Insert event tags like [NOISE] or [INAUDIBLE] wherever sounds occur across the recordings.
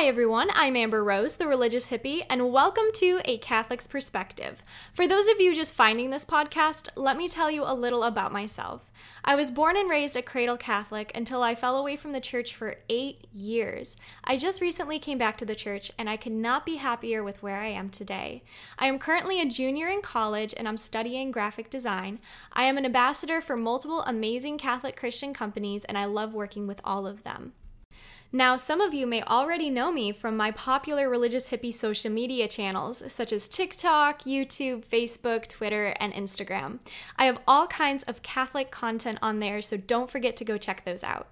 Hi, everyone. I'm Amber Rose, the religious hippie, and welcome to A Catholic's Perspective. For those of you just finding this podcast, let me tell you a little about myself. I was born and raised a cradle Catholic until I fell away from the church for eight years. I just recently came back to the church, and I could not be happier with where I am today. I am currently a junior in college and I'm studying graphic design. I am an ambassador for multiple amazing Catholic Christian companies, and I love working with all of them. Now, some of you may already know me from my popular religious hippie social media channels, such as TikTok, YouTube, Facebook, Twitter, and Instagram. I have all kinds of Catholic content on there, so don't forget to go check those out.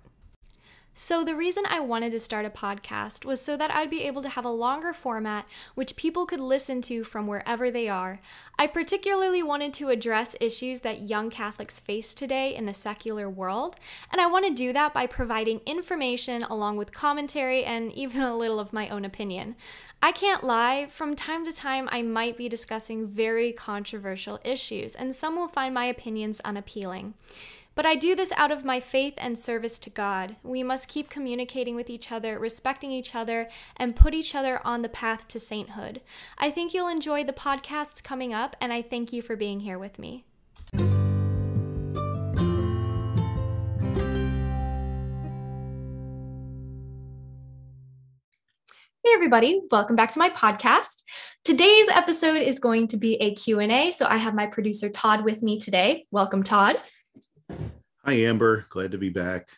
So, the reason I wanted to start a podcast was so that I'd be able to have a longer format which people could listen to from wherever they are. I particularly wanted to address issues that young Catholics face today in the secular world, and I want to do that by providing information along with commentary and [LAUGHS] even a little of my own opinion. I can't lie, from time to time, I might be discussing very controversial issues, and some will find my opinions unappealing. But I do this out of my faith and service to God. We must keep communicating with each other, respecting each other, and put each other on the path to sainthood. I think you'll enjoy the podcasts coming up, and I thank you for being here with me. Hey everybody, welcome back to my podcast. Today's episode is going to be a Q&A, so I have my producer Todd with me today. Welcome Todd. Hi, Amber. Glad to be back.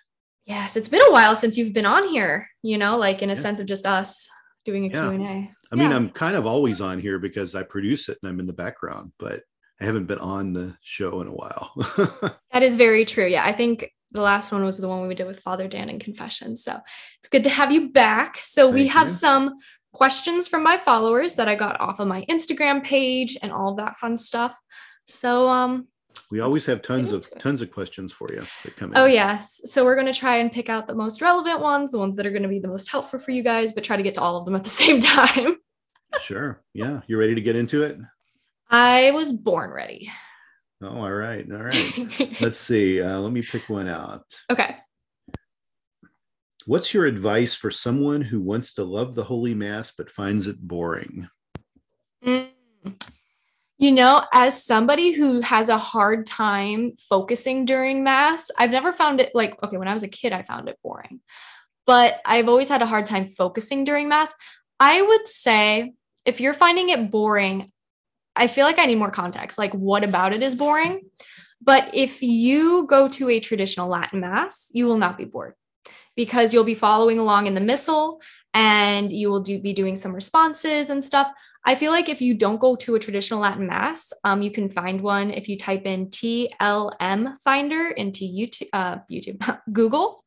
Yes, it's been a while since you've been on here, you know, like in a yeah. sense of just us doing a yeah. Q&A. I yeah. mean, I'm kind of always on here because I produce it and I'm in the background, but I haven't been on the show in a while. [LAUGHS] that is very true. Yeah, I think the last one was the one we did with Father Dan in confession. So it's good to have you back. So Thank we have you. some questions from my followers that I got off of my Instagram page and all that fun stuff. So um we always have tons of tons of questions for you that come in. Oh yes. So we're going to try and pick out the most relevant ones, the ones that are going to be the most helpful for you guys, but try to get to all of them at the [LAUGHS] same time. sure. Yeah. You ready to get into it? I was born ready. Oh, all right. All right. [LAUGHS] Let's see. Uh, let me pick one out. Okay. What's your advice for someone who wants to love the Holy Mass but finds it boring? Mm. You know, as somebody who has a hard time focusing during mass, I've never found it like, okay, when I was a kid, I found it boring, but I've always had a hard time focusing during mass. I would say if you're finding it boring, I feel like I need more context. Like, what about it is boring? But if you go to a traditional Latin mass, you will not be bored because you'll be following along in the missal and you will do be doing some responses and stuff. I feel like if you don't go to a traditional Latin mass, um, you can find one if you type in TLM Finder into YouTube, uh, YouTube, [LAUGHS] Google,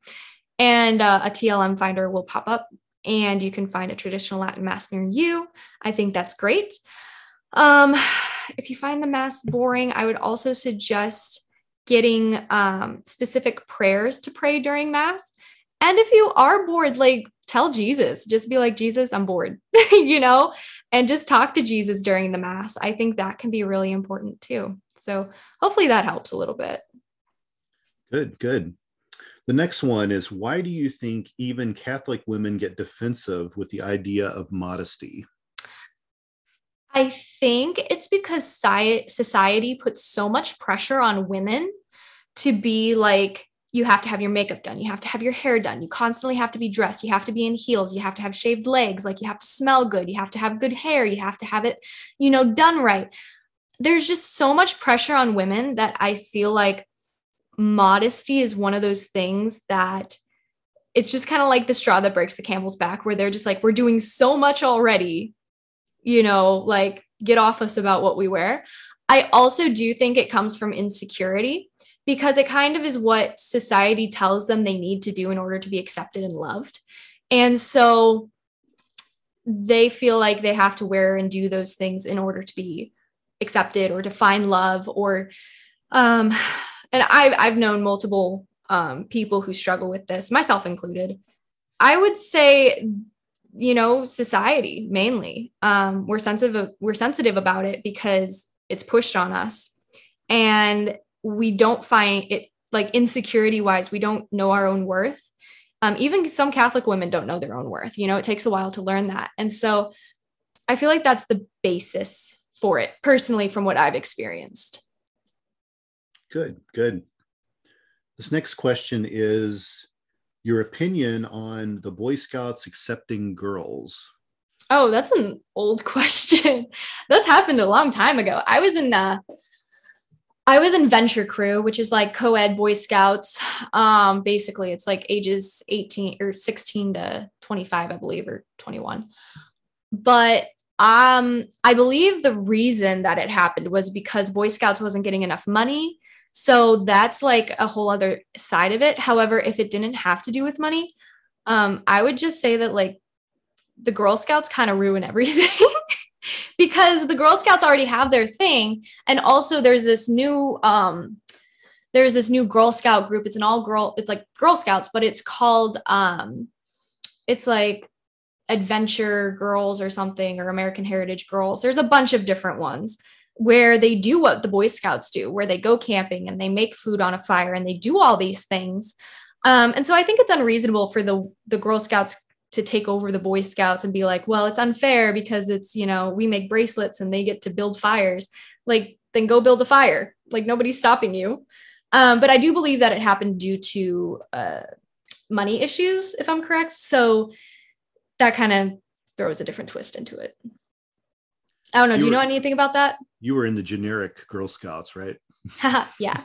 and uh, a TLM Finder will pop up, and you can find a traditional Latin mass near you. I think that's great. Um, [SIGHS] if you find the mass boring, I would also suggest getting um, specific prayers to pray during mass. And if you are bored, like tell Jesus, just be like, Jesus, I'm bored, [LAUGHS] you know, and just talk to Jesus during the Mass. I think that can be really important too. So hopefully that helps a little bit. Good, good. The next one is why do you think even Catholic women get defensive with the idea of modesty? I think it's because society puts so much pressure on women to be like you have to have your makeup done you have to have your hair done you constantly have to be dressed you have to be in heels you have to have shaved legs like you have to smell good you have to have good hair you have to have it you know done right. There's just so much pressure on women that i feel like modesty is one of those things that it's just kind of like the straw that breaks the camel's back where they're just like we're doing so much already you know like get off us about what we wear. I also do think it comes from insecurity because it kind of is what society tells them they need to do in order to be accepted and loved. And so they feel like they have to wear and do those things in order to be accepted or to find love or um and I've I've known multiple um people who struggle with this, myself included. I would say you know society mainly um we're sensitive we're sensitive about it because it's pushed on us and we don't find it like insecurity wise, we don't know our own worth. Um, even some Catholic women don't know their own worth. You know, it takes a while to learn that. And so I feel like that's the basis for it, personally, from what I've experienced. Good, good. This next question is your opinion on the Boy Scouts accepting girls. Oh, that's an old [LAUGHS] question. that's happened a long time ago. I was in uh I was in Venture Crew, which is like co-ed Boy Scouts. Um, basically, it's like ages 18 or 16 to 25, I believe, or 21. But um, I believe the reason that it happened was because Boy Scouts wasn't getting enough money. So that's like a whole other side of it. However, if it didn't have to do with money, um, I would just say that like the Girl Scouts kind of ruin [LAUGHS] everything. Because the Girl Scouts already have their thing. And also there's this new um there's this new Girl Scout group. It's an all girl, it's like Girl Scouts, but it's called um it's like Adventure Girls or something or American Heritage Girls. There's a bunch of different ones where they do what the Boy Scouts do, where they go camping and they make food on a fire and they do all these things. Um, and so I think it's unreasonable for the the Girl Scouts to take over the Boy Scouts and be like, well, it's unfair because it's, you know, we make bracelets and they get to build fires. Like, then go build a fire. Like, nobody's stopping you. Um, but I do believe that it happened due to uh, money issues, if I'm correct. So that kind of throws a different twist into it. I don't know. You do you were, know anything about that? You were in the generic Girl Scouts, right? [LAUGHS] [LAUGHS] yeah.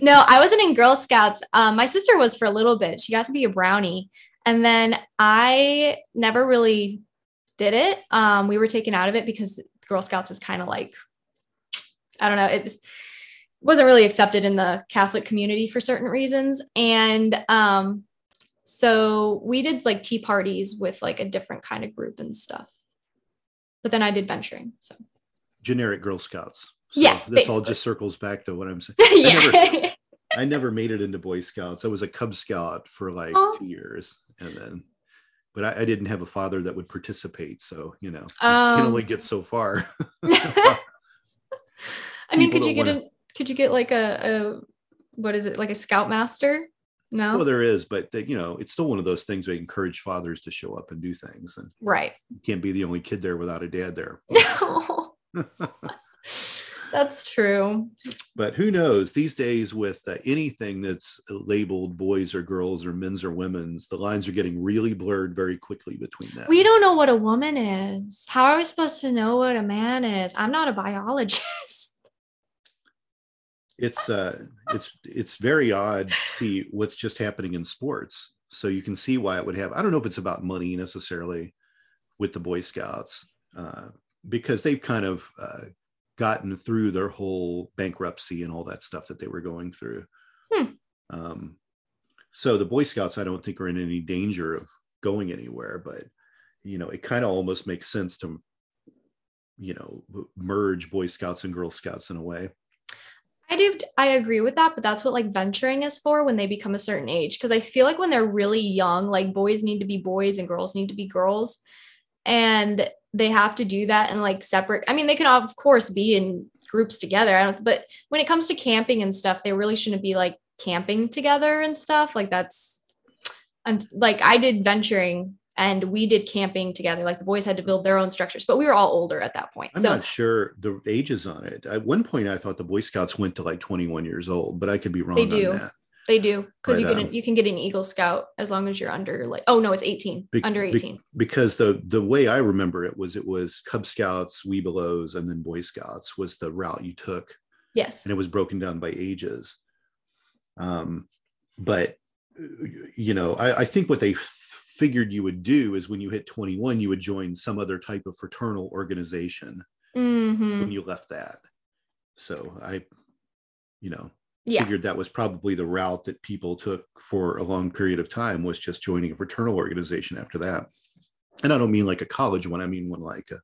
no, I wasn't in Girl Scouts. Um, my sister was for a little bit. She got to be a brownie. And then I never really did it. Um, we were taken out of it because Girl Scouts is kind of like, I don't know, it wasn't really accepted in the Catholic community for certain reasons. And um, so we did like tea parties with like a different kind of group and stuff. But then I did venturing. So generic Girl Scouts. So yeah. This basically. all just circles back to what I'm saying. yeah. [LAUGHS] I never, I never made it into Boy Scouts. I was a Cub Scout for like two years and then but I, I, didn't have a father that would participate so you know um, you can only get so far. [LAUGHS] [LAUGHS] I mean could you get wanna... a could you get like a, a what is it like a scoutmaster? No? Well there is but the, you know it's still one of those things where you encourage fathers to show up and do things and right. you can't be the only kid there without a dad there [LAUGHS] That's true. But who knows? These days, with uh, anything that's labeled boys or girls or men's or women's, the lines are getting really blurred very quickly between them. We don't know what a woman is. How are we supposed to know what a man is? I'm not a biologist. [LAUGHS] It's uh, it's it's very odd to see what's just happening in sports. So you can see why it would have. I don't know if it's about money necessarily with the Boy Scouts. Uh, because they've kind of uh, gotten through their whole bankruptcy and all that stuff that they were going through. Hmm. Um, so the Boy Scouts, I don't think, are in any danger of going anywhere, but you know, it kind of almost makes sense to, you know, merge Boy Scouts and Girl Scouts in a way. I do. I agree with that, but that's what like venturing is for when they become a certain age. Because I feel like when they're really young, like boys need to be boys and girls need to be girls, and they have to do that and like separate. I mean, they can of course be in groups together. I don't, but when it comes to camping and stuff, they really shouldn't be like camping together and stuff. Like that's, and like I did venturing and we did camping together. Like the boys had to build their own structures, but we were all older at that point. I'm so, not sure the ages on it. At one point, I thought the Boy Scouts went to like 21 years old, but I could be wrong. They do. They do because you can you can get an Eagle Scout as long as you're under like oh no it's 18 be, under 18 be, because the the way I remember it was it was Cub Scouts, Webelos, and then Boy Scouts was the route you took. Yes, and it was broken down by ages. Um, but you know I, I think what they figured you would do is when you hit 21 you would join some other type of fraternal organization mm-hmm. when you left that. So I, you know, yeah. figured that was probably the route that people took for a long period of time was just joining a fraternal organization after that and i don't mean like a college one i mean one like a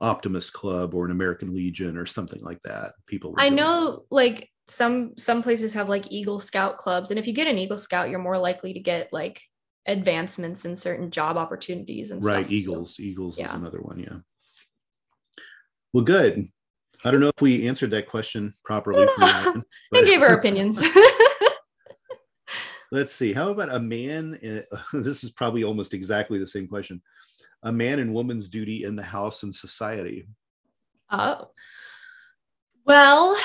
optimist club or an american legion or something like that people i know that. like some some places have like eagle scout clubs and if you get an eagle scout you're more likely to get like advancements in certain job opportunities and right stuff. Right. Eagles eagles yeah. is another one yeah well good I don't know if we answered that question properly. [LAUGHS] I gave our opinions. [LAUGHS] Let's see. How about a man? [LAUGHS] This is probably almost exactly the same question. A man and woman's duty in the house and society. Oh. Well,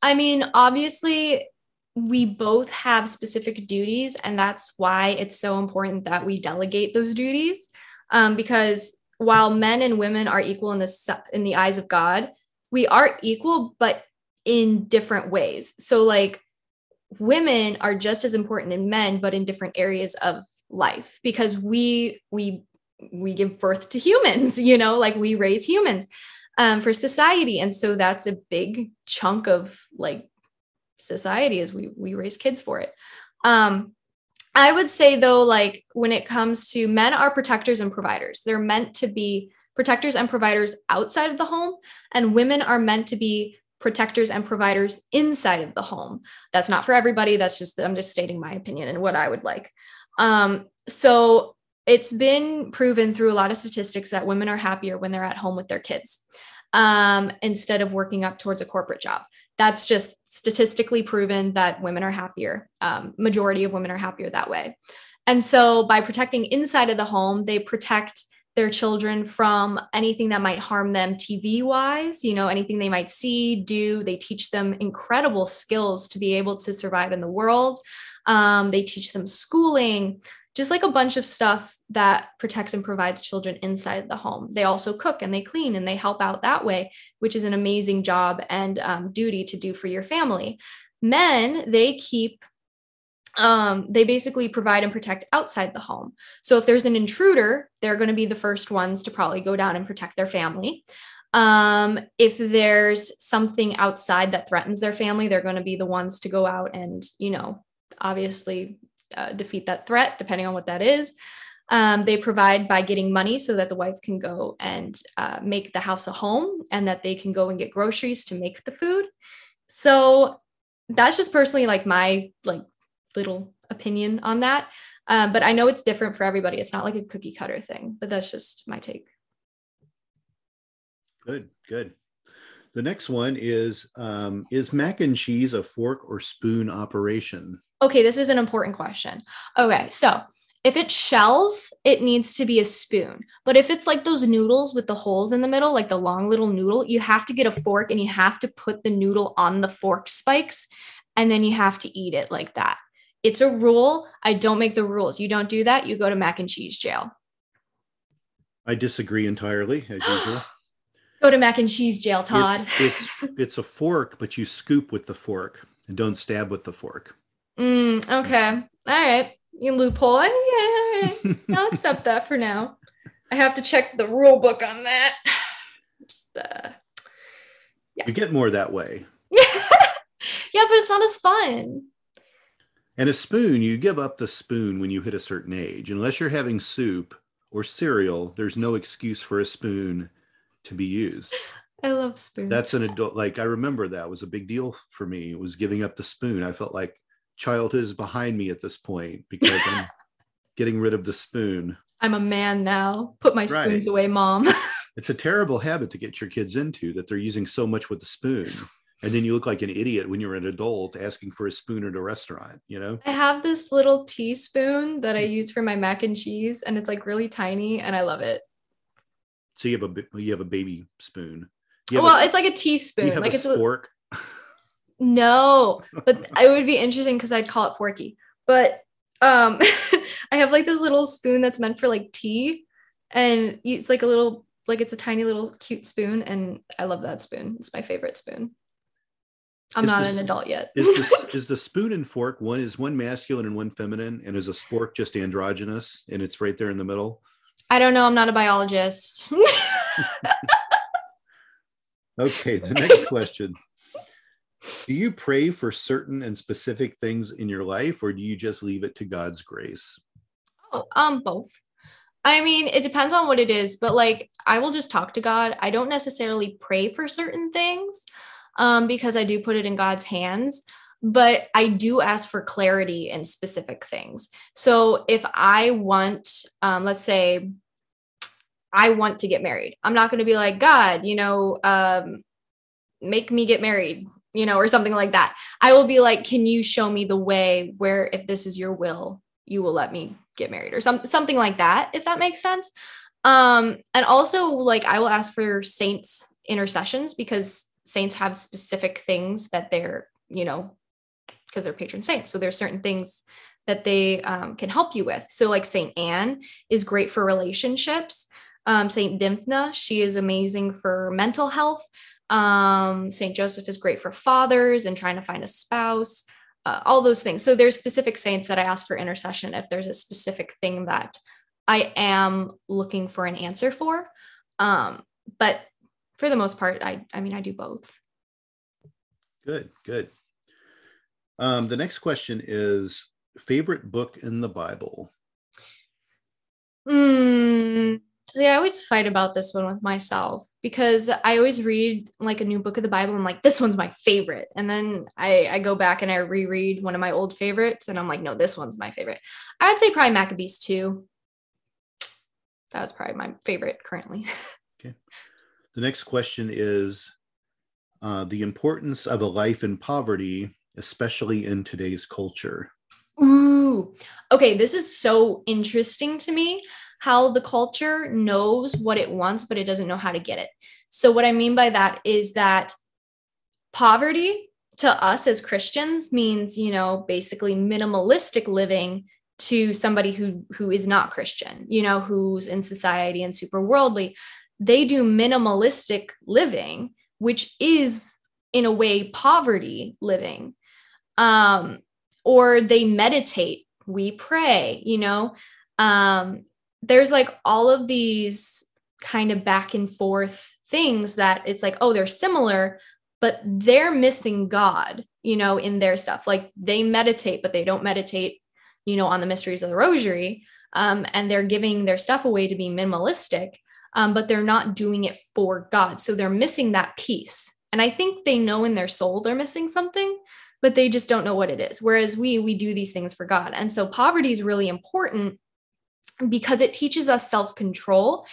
I mean, obviously, we both have specific duties, and that's why it's so important that we delegate those duties. Um, because while men and women are equal in the in the eyes of God, we are equal, but in different ways. So, like, women are just as important in men, but in different areas of life because we we we give birth to humans. [LAUGHS] You know, like we raise humans um, for society, and so that's a big chunk of like society as we we raise kids for it. Um, I would say though, like when it comes to men are protectors and providers, they're meant to be protectors and providers outside of the home, and women are meant to be protectors and providers inside of the home. That's not for everybody. That's just I'm just stating my opinion and what I would like. Um, so it's been proven through a lot of statistics that women are happier when they're at home with their kids um, instead of working up towards a corporate job that's just statistically proven that women are happier. Um, majority of women are happier that way. And so by protecting inside of the home, they protect their children from anything that might harm them TV wise, you know, anything they might see, do. They teach them incredible skills to be able to survive in the world. Um, they teach them schooling, just like a bunch of stuff that protects and provides children inside the home. They also cook and they clean and they help out that way, which is an amazing job and um, duty to do for your family. Men, they keep um, they basically provide and protect outside the home. So if there's an intruder, they're going to be the first ones to probably go down and protect their family. Um, if there's something outside that threatens their family, they're going to be the ones to go out and, you know, obviously uh, defeat that threat, depending on what that is. Um, they provide by getting money so that the wife can go and uh, make the house a home and that they can go and get groceries to make the food. So that's just personally like my like little opinion on that. Um, but I know it's different for everybody. It's not like a cookie cutter thing, but that's just my take. Good, good. The next one is um, Is mac and cheese a fork or spoon operation? Okay, this is an important question. Okay, so if it shells, it needs to be a spoon. But if it's like those noodles with the holes in the middle, like the long little noodle, you have to get a fork and you have to put the noodle on the fork spikes and then you have to eat it like that. It's a rule. I don't make the rules. You don't do that, you go to mac and cheese jail. I disagree entirely, as usual. [GASPS] Go to mac and cheese jail, Todd. It's, it's, it's a fork, but you scoop with the fork and don't stab with the fork. Mm, okay. All right. You loophole. Yeah, [LAUGHS] I'll accept that for now. I have to check the rule book on that. Just, uh, yeah. You get more that way. [LAUGHS] yeah, but it's not as fun. And a spoon, you give up the spoon when you hit a certain age. Unless you're having soup or cereal, there's no excuse for a spoon to be used. I love spoons. That's an adult, like I remember that was a big deal for me. It was giving up the spoon. I felt like childhood is behind me at this point because I'm [LAUGHS] getting rid of the spoon. I'm a man now. Put my spoons right. away, mom. [LAUGHS] it's a terrible habit to get your kids into that they're using so much with the spoon. [LAUGHS] And then you look like an idiot when you're an adult asking for a spoon at a restaurant, you know? I have this little teaspoon that I use for my mac and cheese, and it's like really tiny, and I love it. So you have a you have a baby spoon. well, a, it's like a teaspoon. like a it's spork. A, no, [LAUGHS] but it would be interesting because I'd call it forky. But um, [LAUGHS] I have like this little spoon that's meant for like tea, and it's like a little like it's a tiny little cute spoon, and I love that spoon. It's my favorite spoon. I'm is not an adult yet. is, the, [LAUGHS] is the spoon and fork one is one masculine and one feminine, and is a spork just androgynous, and it's right there in the middle? I don't know. I'm not a biologist. [LAUGHS] okay, the [LAUGHS] next question. Do you pray for certain and specific things in your life, or do you just leave it to God's grace? Oh, um, both. I mean, it depends on what it is, but like I will just talk to God. I don't necessarily pray for certain things um, because I do put it in God's hands. But I do ask for clarity in specific things. So if I want, um, let's say, I want to get married, I'm not going to be like, God, you know, um, make me get married you know, or something like that. I will be like, can you show me the way where if this is your will, you will let me get married or some, something like that, if that makes sense. Um, and also like I will ask for saints intercessions because saints have specific things that they're, you know, because they're patron saints. So there's certain things that they um, can help you with. So like Saint Anne is great for relationships. Um, Saint Dymphna, she is amazing for mental health. Um, Saint Joseph is great for fathers and trying to find a spouse. Uh, all those things. So there's specific saints that I ask for intercession if there's a specific thing that I am looking for an answer for. Um, but for the most part, I I mean I do both. Good, good. Um, the next question is favorite book in the Bible. Hmm. So yeah, I always fight about this one with myself because I always read like a new book of the Bible. And I'm like, this one's my favorite. And then I, I go back and I reread one of my old favorites and I'm like, no, this one's my favorite. I would say probably Maccabees 2. That was probably my favorite currently. okay. [LAUGHS] The next question is uh, the importance of a life in poverty, especially in today's culture. Ooh, okay. This is so interesting to me how the culture knows what it wants, but it doesn't know how to get it. So, what I mean by that is that poverty to us as Christians means, you know, basically minimalistic living to somebody who who is not Christian, you know, who's in society and super worldly. They do minimalistic living, which is in a way poverty living. Um, or they meditate, we pray, you know. Um, there's like all of these kind of back and forth things that it's like, oh, they're similar, but they're missing God, you know, in their stuff. Like they meditate, but they don't meditate, you know, on the mysteries of the rosary. Um, and they're giving their stuff away to be minimalistic, um, but they're not doing it for God. So they're missing that piece. And I think they know in their soul they're missing something, but they just don't know what it is. Whereas we, we do these things for God. And so poverty is really important because it teaches us self control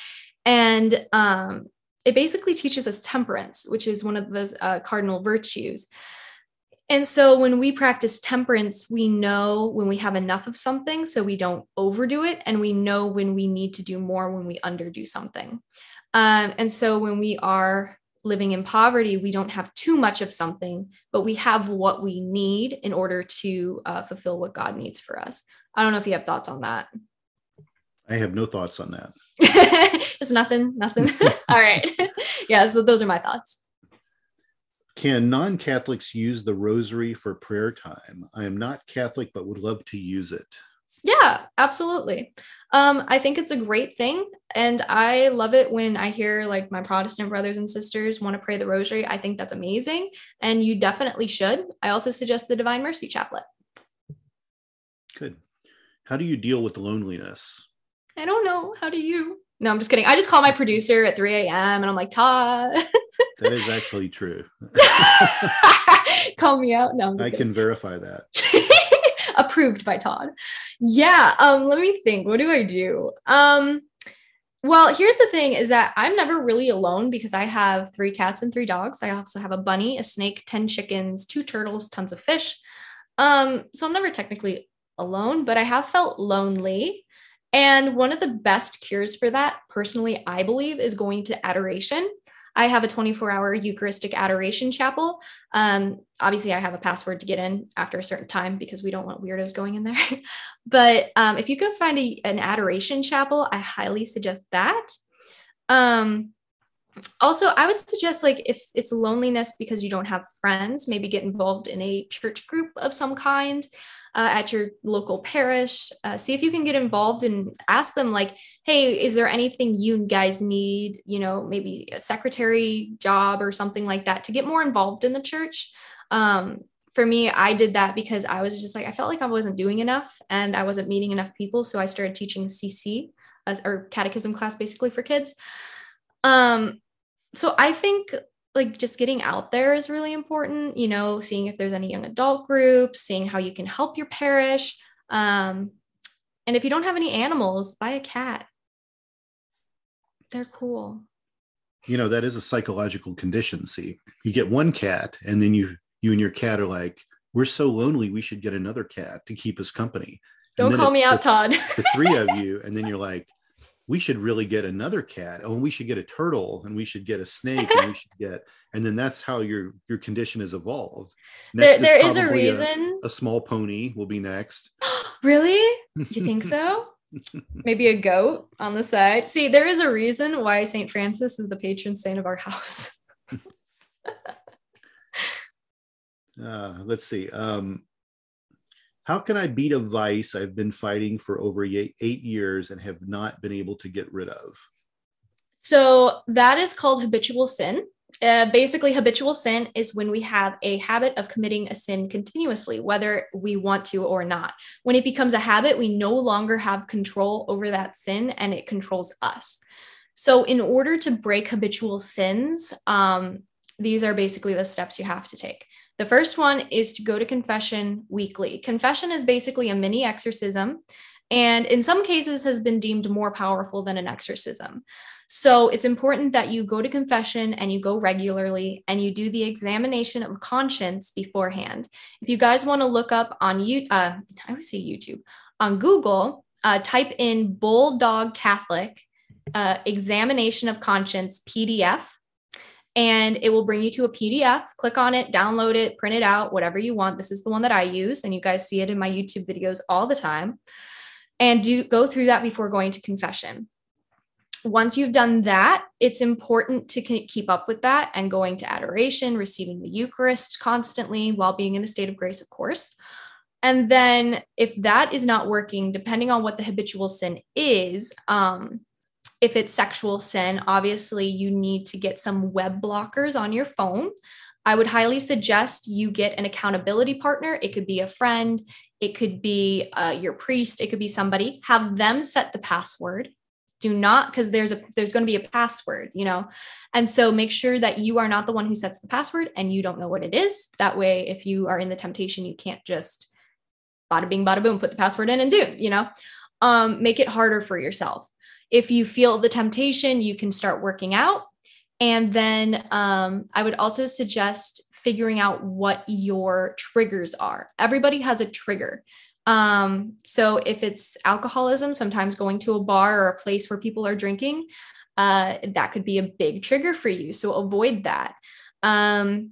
and um, it basically teaches us temperance, which is one of the uh, cardinal virtues. And so when we practice temperance, we know when we have enough of something, so we don't overdo it. And we know when we need to do more when we underdo something. Um, and so when we are living in poverty, we don't have too much of something, but we have what we need in order to uh, fulfill what God needs for us. I don't know if you have thoughts on that. I have no thoughts on that. [LAUGHS] Just nothing, nothing. [LAUGHS] All right. [LAUGHS] yeah, so those are my thoughts. Can non Catholics use the rosary for prayer time? I am not Catholic, but would love to use it. Yeah, absolutely. Um, I think it's a great thing. And I love it when I hear like my Protestant brothers and sisters want to pray the rosary. I think that's amazing. And you definitely should. I also suggest the Divine Mercy Chaplet. Good. How do you deal with loneliness? I don't know. How do you? No, I'm just kidding. I just call my producer at 3 a.m. and I'm like, Todd. [LAUGHS] that is actually true. [LAUGHS] call me out. No, I can verify that. [LAUGHS] Approved by Todd. Yeah. Um, let me think. What do I do? Um, well, here's the thing is that I'm never really alone because I have three cats and three dogs. I also have a bunny, a snake, 10 chickens, two turtles, tons of fish. Um, so I'm never technically alone, but I have felt lonely and one of the best cures for that, personally, I believe, is going to adoration. I have a 24 hour Eucharistic adoration chapel. Um, obviously, I have a password to get in after a certain time because we don't want weirdos going in there. [LAUGHS] but um, if you can find a, an adoration chapel, I highly suggest that. Um, also, I would suggest like if it's loneliness because you don't have friends, maybe get involved in a church group of some kind uh, at your local parish. Uh, see if you can get involved and ask them, like, hey, is there anything you guys need? You know, maybe a secretary job or something like that to get more involved in the church. Um, for me, I did that because I was just like, I felt like I wasn't doing enough and I wasn't meeting enough people. So I started teaching CC as, or catechism class basically for kids. Um, so I think like just getting out there is really important you know seeing if there's any young adult groups seeing how you can help your parish um, and if you don't have any animals buy a cat they're cool you know that is a psychological condition see you get one cat and then you you and your cat are like, we're so lonely, we should get another cat to keep us company. Don't call me out, the, Todd. the three of [LAUGHS] you, and then you're like, we should really get another cat. Oh, we should get a turtle, and we should get a snake, and we [LAUGHS] should get, and then that's how your your condition has evolved. Next there, there is, is a reason. A, a, small pony will be next. [GASPS] really? You think [LAUGHS] so? Maybe a goat on the side. See, there is a reason why Saint Francis is the patron saint of our house. [LAUGHS] uh, let's see. Um, how can I beat a vice I've been fighting for over eight, years and have not been able to get rid of? So that is called habitual sin. Uh, basically, habitual sin is when we have a habit of committing a sin continuously, whether we want to or not. When it becomes a habit, we no longer have control over that sin and it controls us. So, in order to break habitual sins, um, these are basically the steps you have to take. The first one is to go to confession weekly. Confession is basically a mini exorcism and in some cases has been deemed more powerful than an exorcism. So it's important that you go to confession and you go regularly and you do the examination of conscience beforehand. If you guys want to look up on you, uh, I would say YouTube on Google, uh, type in Bulldog Catholic uh, examination of conscience PDF and it will bring you to a PDF. Click on it, download it, print it out, whatever you want. This is the one that I use, and you guys see it in my YouTube videos all the time. And do go through that before going to confession. Once you've done that, it's important to keep up with that and going to adoration, receiving the Eucharist constantly while being in a state of grace, of course. And then, if that is not working, depending on what the habitual sin is, um, if it's sexual sin, obviously you need to get some web blockers on your phone. I would highly suggest you get an accountability partner. It could be a friend, it could be uh, your priest, it could be somebody. Have them set the password. Do not, because there's a there's going to be a password, you know, and so make sure that you are not the one who sets the password and you don't know what it is. That way, if you are in the temptation, you can't just bada bing, bada boom, put the password in and do, you know. Um, make it harder for yourself. If you feel the temptation, you can start working out. And then um, I would also suggest figuring out what your triggers are. Everybody has a trigger. Um, so if it's alcoholism, sometimes going to a bar or a place where people are drinking, uh, that could be a big trigger for you. So avoid that. Um,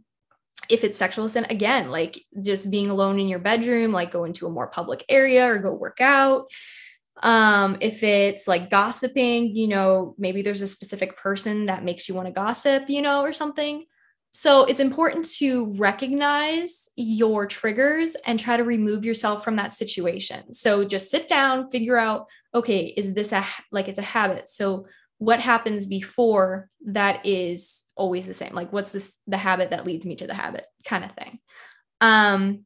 if it's sexual sin, again, like just being alone in your bedroom, like go into a more public area or go work out. Um, if it's like gossiping, you know, maybe there's a specific person that makes you want to gossip, you know, or something. So it's important to recognize your triggers and try to remove yourself from that situation. So just sit down, figure out, okay, is this a like it's a habit? So what happens before that is always the same? Like what's this the habit that leads me to the habit kind of thing. Um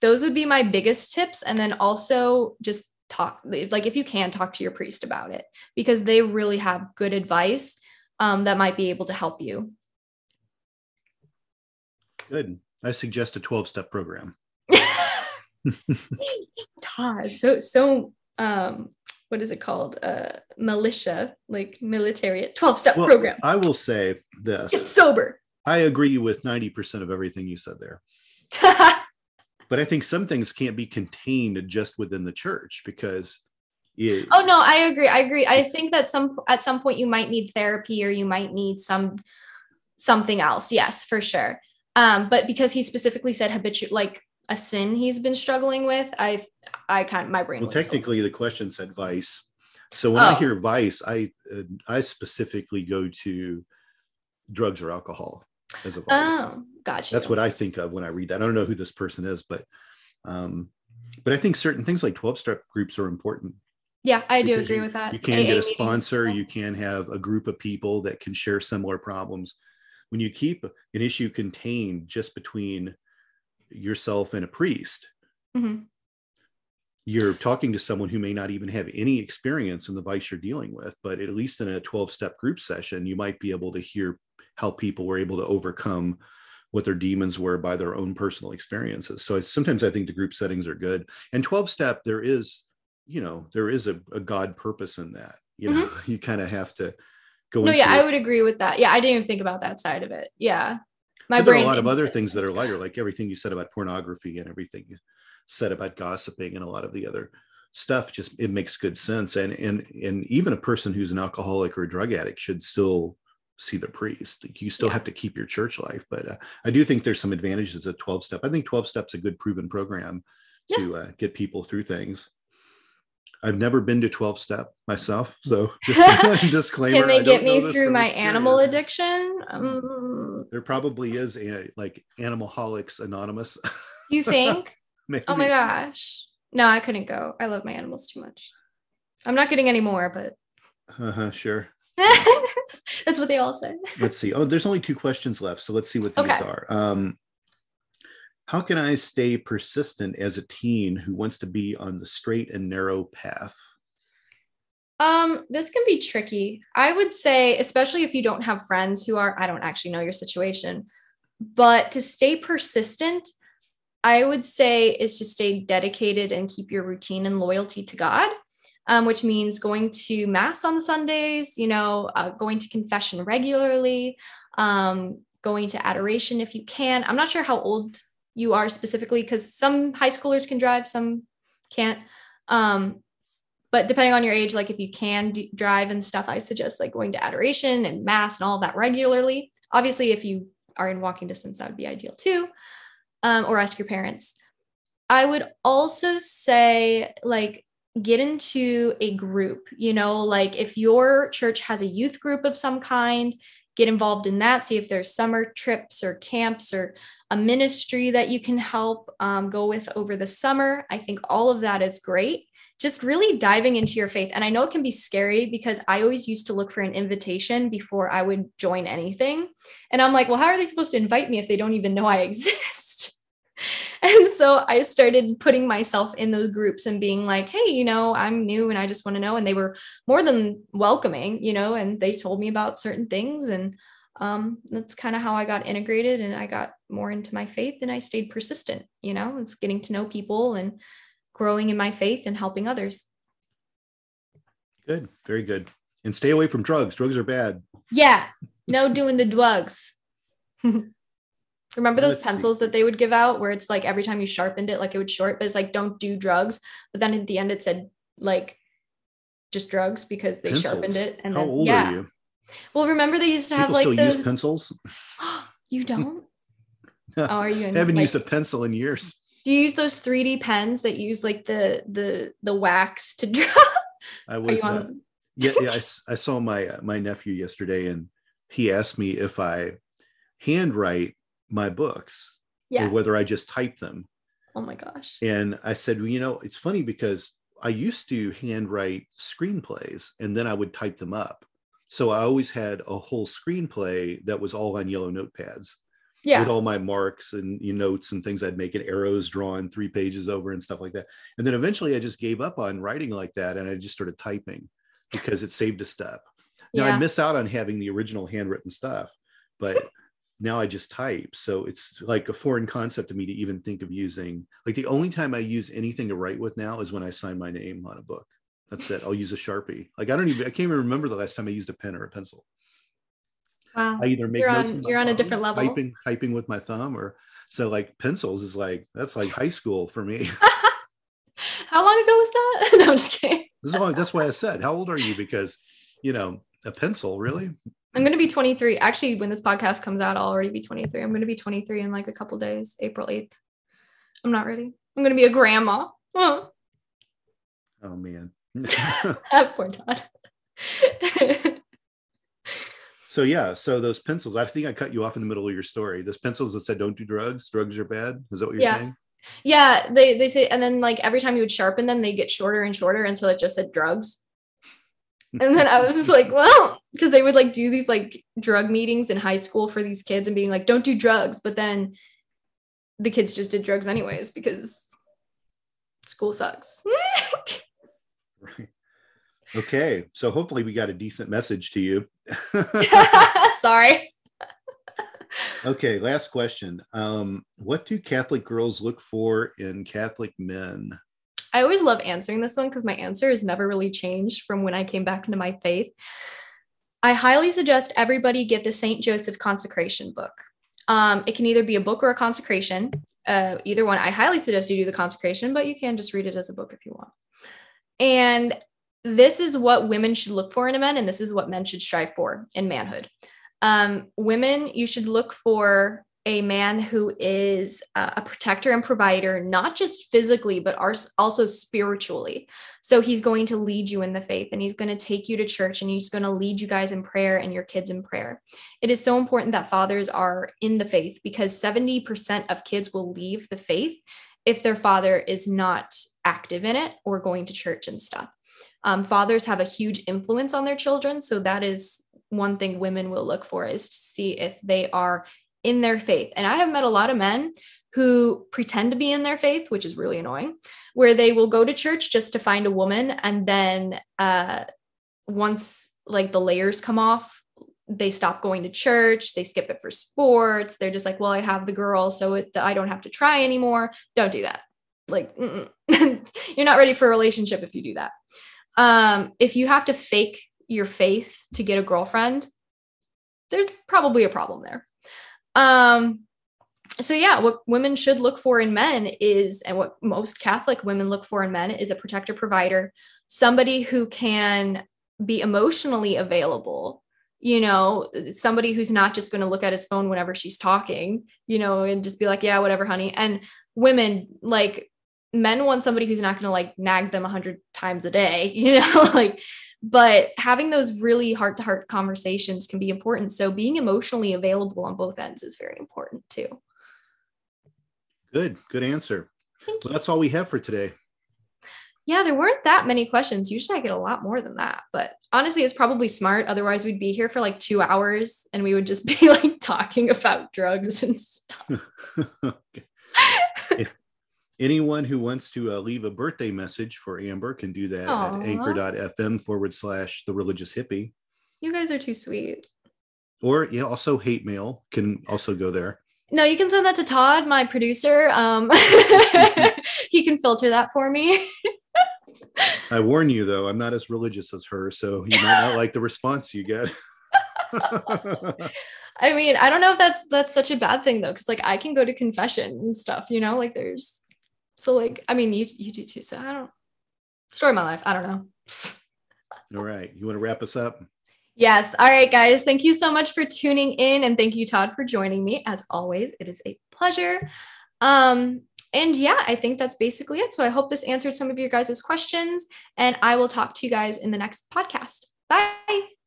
those would be my biggest tips and then also just talk like if you can talk to your priest about it because they really have good advice um, that might be able to help you. Good. I suggest a 12 step program. [LAUGHS] Todd, so so um what is it called? Uh militia like military 12 step well, program. I will say this. Get sober. I agree with 90% of everything you said there [LAUGHS] but I think some things can't be contained just within the church because it, oh no, I agree. I agree. I think that some at some point you might need therapy or you might need some something else. Yes, for sure. Um, but because he specifically said habitual like a sin he's been struggling with, I I kind of my brain. Well, technically, the question said vice. So when oh. I hear vice, I uh, I specifically go to drugs or alcohol as a vice. Oh, gotcha. That's what I think of when I read that. I don't know who this person is, but um, but I think certain things like 12 step groups are important. Yeah, I do agree you, with that. You can AA get a sponsor, meetings. you can have a group of people that can share similar problems. When you keep an issue contained just between yourself and a priest, mm-hmm. you're talking to someone who may not even have any experience in the vice you're dealing with, but at least in a 12 step group session, you might be able to hear how people were able to overcome what their demons were by their own personal experiences. So I, sometimes I think the group settings are good. And 12 step, there is, you know, there is a, a God purpose in that. You know, mm-hmm. [LAUGHS] you kind of have to go. No, yeah, it. I would agree with that. Yeah, I didn't even think about that side of it. Yeah. My but there are a lot of other things that are lighter, like everything you said about pornography and everything you said about gossiping and a lot of the other stuff. Just it makes good sense, and and and even a person who's an alcoholic or a drug addict should still see the priest. You still Yeah. have to keep your church life, but uh, I do think there's some advantages of 12 step. I think 12 steps a good proven program to uh, get people through things. I've never been to 12 step myself, so [LAUGHS] just [LAUGHS] disclaimer. Can they get me through my animal addiction? Um, There probably is a like Animalholics Anonymous. you think? [LAUGHS] Oh my gosh. No, I couldn't go. I love my animals too much. I'm not getting any more, but Uh-huh, sure. That's what they all say. Let's see. Oh, there's only two questions left, so let's see what these Okay. are. Um, how can I stay persistent as a teen who wants to be on the straight and narrow path? Um, this can be tricky. I would say, especially if you don't have friends who are, I don't actually know your situation, but to stay persistent, I would say is to stay dedicated and keep your routine and loyalty to God, um, which means going to mass on Sundays, you know, uh, going to confession regularly, um, going to adoration if you can. I'm not sure how old you are specifically because some high schoolers can drive, some can't. Um, but depending on your age like if you can drive and stuff i suggest like going to adoration and mass and all that regularly obviously if you are in walking distance that would be ideal too um, or ask your parents i would also say like get into a group you know like if your church has a youth group of some kind get involved in that see if there's summer trips or camps or a ministry that you can help um, go with over the summer i think all of that is great just really diving into your faith. And I know it can be scary because I always used to look for an invitation before I would join anything. And I'm like, well, how are they supposed to invite me if they don't even know I [LAUGHS] exist? [LAUGHS] and so I started putting myself in those groups and being like, hey, you know, I'm new and I just want to know. And they were more than welcoming, you know, and they told me about certain things. And um, that's kind of how I got integrated and I got more into my faith and I stayed persistent, you know, it's getting to know people and growing in my faith and helping others. Good, very good. And stay away from drugs. Drugs are bad. Yeah, no doing the drugs. [LAUGHS] Remember those Let's see. pencils that they would give out where it's like every time you sharpened it, like it would short, but it's like don't do drugs. But then at the end it said like just drugs because they sharpened it. And How then old yeah. are you? Well, remember they used to have People like still those. use pencils. [GASPS] you don't? [LAUGHS] No, Oh, are you? In, I haven't like, used a pencil in years. do you use those 3D pens that use like the the the wax to [LAUGHS] draw? I was on? uh, [LAUGHS] yeah, yeah. I, I saw my uh, my nephew yesterday, and he asked me if I handwrite my books yeah. or whether I just type them. Oh my gosh. And I said, well, you know, it's funny because I used to handwrite screenplays and then I would type them up. So I always had a whole screenplay that was all on yellow notepads Yeah. with all my marks and you know, notes and things I'd make and arrows drawn three pages over and stuff like that. And then eventually I just gave up on writing like that and I just started typing because it saved a step. Now yeah. I miss out on having the original handwritten stuff, but [LAUGHS] now I just type. So it's like a foreign concept to me to even think of using. Like the only time I use anything to write with now is when I sign my name on a book. That's it. I'll use a sharpie. Like I don't even. I can't even remember the last time I used a pen or a pencil. wow. I either make You're notes on- you're on a different level. Typing, typing with my thumb, or so like pencils is like that's like high school for me. [LAUGHS] How long ago was that? [LAUGHS] no, I'm just kidding. This is all, that's why I said, "How old are you?" Because you know, a pencil really. I'm going to be 23. Actually, when this podcast comes out, I'll already be 23. I'm going to be 23 in like a couple days, April 8th. I'm not ready. I'm going to be a grandma. Oh, Oh man. [LAUGHS] [LAUGHS] poor Todd. [LAUGHS] So yeah, so those pencils. I think I cut you off in the middle of your story. Those pencils that said "Don't do drugs. Drugs are bad." Is that what you're Yeah. saying? yeah, they they say, and then like every time you would sharpen them, they get shorter and shorter until it just said drugs. And then I was just like, well, because they would like do these like drug meetings in high school for these kids and being like, don't do drugs. But then the kids just did drugs anyways because school sucks. [LAUGHS] Right. Okay, so hopefully we got a decent message to you. [LAUGHS] Sorry. [LAUGHS] okay, last question. Um, what do Catholic girls look for in Catholic men? I always love answering this one because my answer has never really changed from when I came back into my faith. I highly suggest everybody get the St. Joseph consecration book. Um, it can either be a book or a consecration. Uh, either one. I highly suggest you do the consecration, but you can just read it as a book if you want. And this is what women should look for in a man, and this is what men should strive for in manhood. Um, women, you should look for a man who is a protector and provider, not just physically, but also spiritually. So he's going to lead you in the faith and he's going to take you to church and he's going to lead you guys in prayer and your kids in prayer. It is so important that fathers are in the faith because 70% of kids will leave the faith if their father is not active in it or going to church and stuff. Um, fathers have a huge influence on their children. So that is one thing women will look for is to see if they are in their faith. And I have met a lot of men who pretend to be in their faith, which is really annoying, where they will go to church just to find a woman. And then uh, once like the layers come off, they stop going to church, they skip it for sports. They're just like, well, I have the girl, so it, I don't have to try anymore. Don't do that. Like, [LAUGHS] you're not ready for a relationship if you do that. Um, if you have to fake your faith to get a girlfriend, there's probably a problem there. Um, so yeah, what women should look for in men is, and what most Catholic women look for in men is a protector provider, somebody who can be emotionally available, you know, somebody who's not just going to look at his phone whenever she's talking, you know, and just be like, yeah, whatever, honey. And women, like men want somebody who's not going to like nag them a hundred times a day, [LAUGHS] you know, like but having those really heart to heart conversations can be important. So being emotionally available on both ends is very important too. Good, good answer. Well, that's all we have for today. Yeah, there weren't that many questions. Usually I get a lot more than that, but honestly, it's probably smart. Otherwise, we'd be here for like two hours and we would just [LAUGHS] be like talking about drugs and stuff. [LAUGHS] [LAUGHS] anyone who wants to uh, leave a birthday message for Amber can do that Aww. at anchor.fm forward slash the religious hippie. You guys are too sweet. Or yeah, also hate mail can also go there. No, you can send that to Todd, my producer. Um, [LAUGHS] he can filter that for me. [LAUGHS] I warn you though, I'm not as religious as her, so you might not like the response you get. [LAUGHS] I mean, I don't know if that's that's such a bad thing though, because like I can go to confession and stuff, you know, like there's so like, I mean, you you do too. So I don't story of my life. I don't know. [LAUGHS] All right. You want to wrap us up? Yes. All right, guys. Thank you so much for tuning in. And thank you, Todd, for joining me. As always, it is a pleasure. Um, and yeah, I think that's basically it. So I hope this answered some of your guys' questions. And I will talk to you guys in the next podcast. Bye.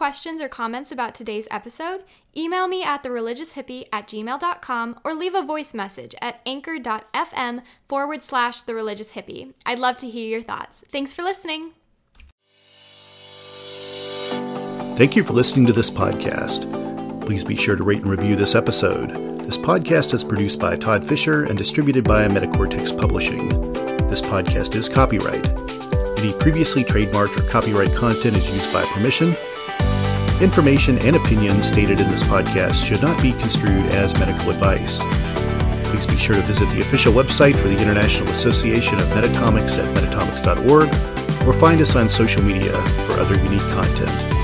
Questions or comments about today's episode? Email me at thereligioushippie at gmail.com or leave a voice message at anchor.fm forward slash the religious hippie. I'd love to hear your thoughts. Thanks for listening. Thank you for listening to this podcast. Please be sure to rate and review this episode. This podcast is produced by Todd Fischer and distributed by Metacortex Publishing. This podcast is copyright. Any previously trademarked or copyright content is used by permission Information and opinions stated in this podcast should not be construed as medical advice. Please be sure to visit the official website for the International Association of Metatomics at metatomics.org or find us on social media for other unique content.